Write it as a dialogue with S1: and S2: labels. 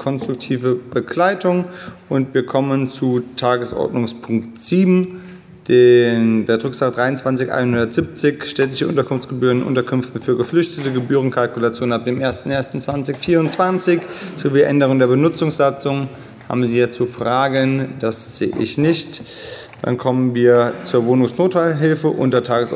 S1: konstruktive Begleitung. Und wir kommen zu Tagesordnungspunkt 7, den, der Drucksache 23170, städtische Unterkunftsgebühren, Unterkünfte für Geflüchtete, Gebührenkalkulation ab dem 01.01.2024 sowie Änderung der Benutzungssatzung. Haben Sie hierzu Fragen? Das sehe ich nicht. Dann kommen wir zur Wohnungsnotfallhilfe unter Tagesordnungspunkt